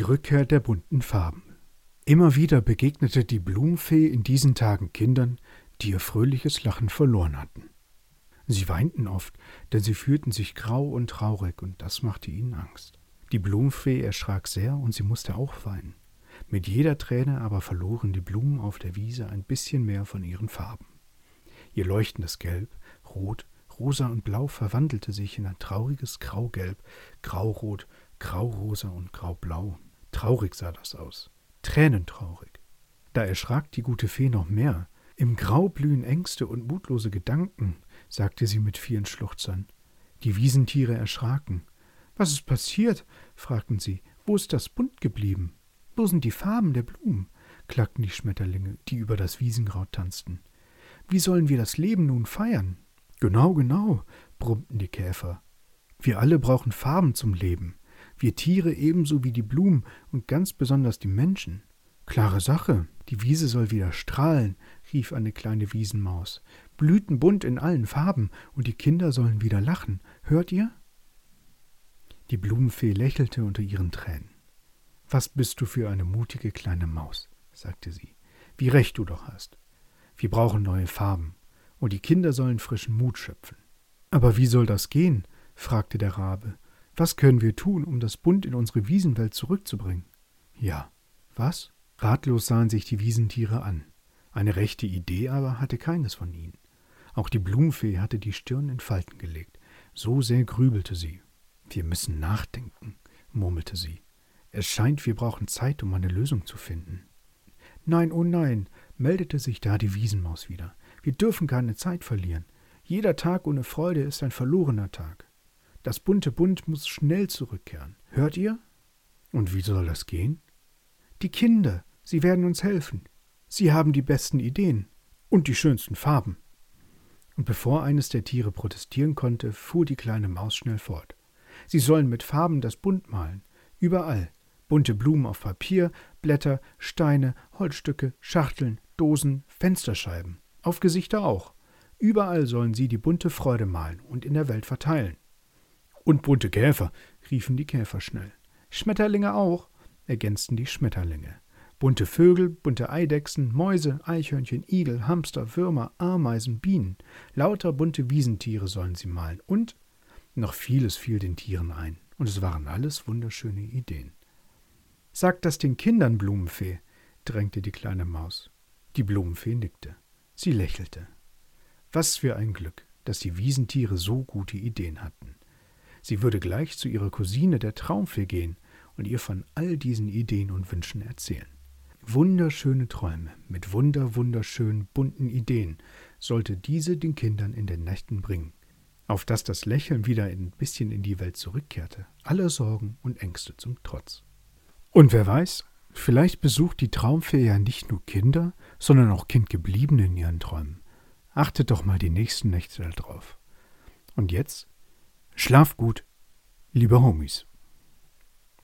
Die Rückkehr der bunten Farben. Immer wieder begegnete die Blumenfee in diesen Tagen Kindern, die ihr fröhliches Lachen verloren hatten. Sie weinten oft, denn sie fühlten sich grau und traurig, und das machte ihnen Angst. Die Blumenfee erschrak sehr, und sie musste auch weinen. Mit jeder Träne aber verloren die Blumen auf der Wiese ein bisschen mehr von ihren Farben. Ihr leuchtendes Gelb, Rot, Rosa und Blau verwandelte sich in ein trauriges Graugelb, Graurot, Graurosa und Graublau. Traurig sah das aus, tränentraurig. Da erschrak die gute Fee noch mehr. Im Grau blühen Ängste und mutlose Gedanken, sagte sie mit vielen Schluchzern. Die Wiesentiere erschraken. Was ist passiert? fragten sie. Wo ist das Bunt geblieben? Wo sind die Farben der Blumen? klagten die Schmetterlinge, die über das Wiesenkraut tanzten. Wie sollen wir das Leben nun feiern? Genau, genau, brummten die Käfer. Wir alle brauchen Farben zum Leben. Wir Tiere ebenso wie die Blumen und ganz besonders die Menschen. Klare Sache, die Wiese soll wieder strahlen, rief eine kleine Wiesenmaus. Blüten bunt in allen Farben, und die Kinder sollen wieder lachen. Hört ihr? Die Blumenfee lächelte unter ihren Tränen. Was bist du für eine mutige kleine Maus, sagte sie. Wie recht du doch hast. Wir brauchen neue Farben, und die Kinder sollen frischen Mut schöpfen. Aber wie soll das gehen? fragte der Rabe. Was können wir tun, um das Bunt in unsere Wiesenwelt zurückzubringen? Ja, was? Ratlos sahen sich die Wiesentiere an. Eine rechte Idee aber hatte keines von ihnen. Auch die Blumenfee hatte die Stirn in Falten gelegt. So sehr grübelte sie. Wir müssen nachdenken, murmelte sie. Es scheint, wir brauchen Zeit, um eine Lösung zu finden. Nein, oh nein, meldete sich da die Wiesenmaus wieder. Wir dürfen keine Zeit verlieren. Jeder Tag ohne Freude ist ein verlorener Tag. Das bunte Bund muss schnell zurückkehren. Hört ihr? Und wie soll das gehen? Die Kinder, sie werden uns helfen. Sie haben die besten Ideen und die schönsten Farben. Und bevor eines der Tiere protestieren konnte, fuhr die kleine Maus schnell fort. Sie sollen mit Farben das Bunt malen. Überall. Bunte Blumen auf Papier, Blätter, Steine, Holzstücke, Schachteln, Dosen, Fensterscheiben. Auf Gesichter auch. Überall sollen sie die bunte Freude malen und in der Welt verteilen. Und bunte Käfer, riefen die Käfer schnell. Schmetterlinge auch, ergänzten die Schmetterlinge. Bunte Vögel, bunte Eidechsen, Mäuse, Eichhörnchen, Igel, Hamster, Würmer, Ameisen, Bienen. Lauter bunte Wiesentiere sollen sie malen. Und noch vieles fiel den Tieren ein. Und es waren alles wunderschöne Ideen. Sag das den Kindern, Blumenfee, drängte die kleine Maus. Die Blumenfee nickte. Sie lächelte. Was für ein Glück, dass die Wiesentiere so gute Ideen hatten. Sie würde gleich zu ihrer Cousine der Traumfee gehen und ihr von all diesen Ideen und Wünschen erzählen. Wunderschöne Träume mit wunder wunderschönen bunten Ideen sollte diese den Kindern in den Nächten bringen, auf dass das Lächeln wieder ein bisschen in die Welt zurückkehrte, alle Sorgen und Ängste zum Trotz. Und wer weiß, vielleicht besucht die Traumfee ja nicht nur Kinder, sondern auch Kindgebliebene in ihren Träumen. Achtet doch mal die nächsten Nächte darauf. Und jetzt Schlaf gut, liebe Homies.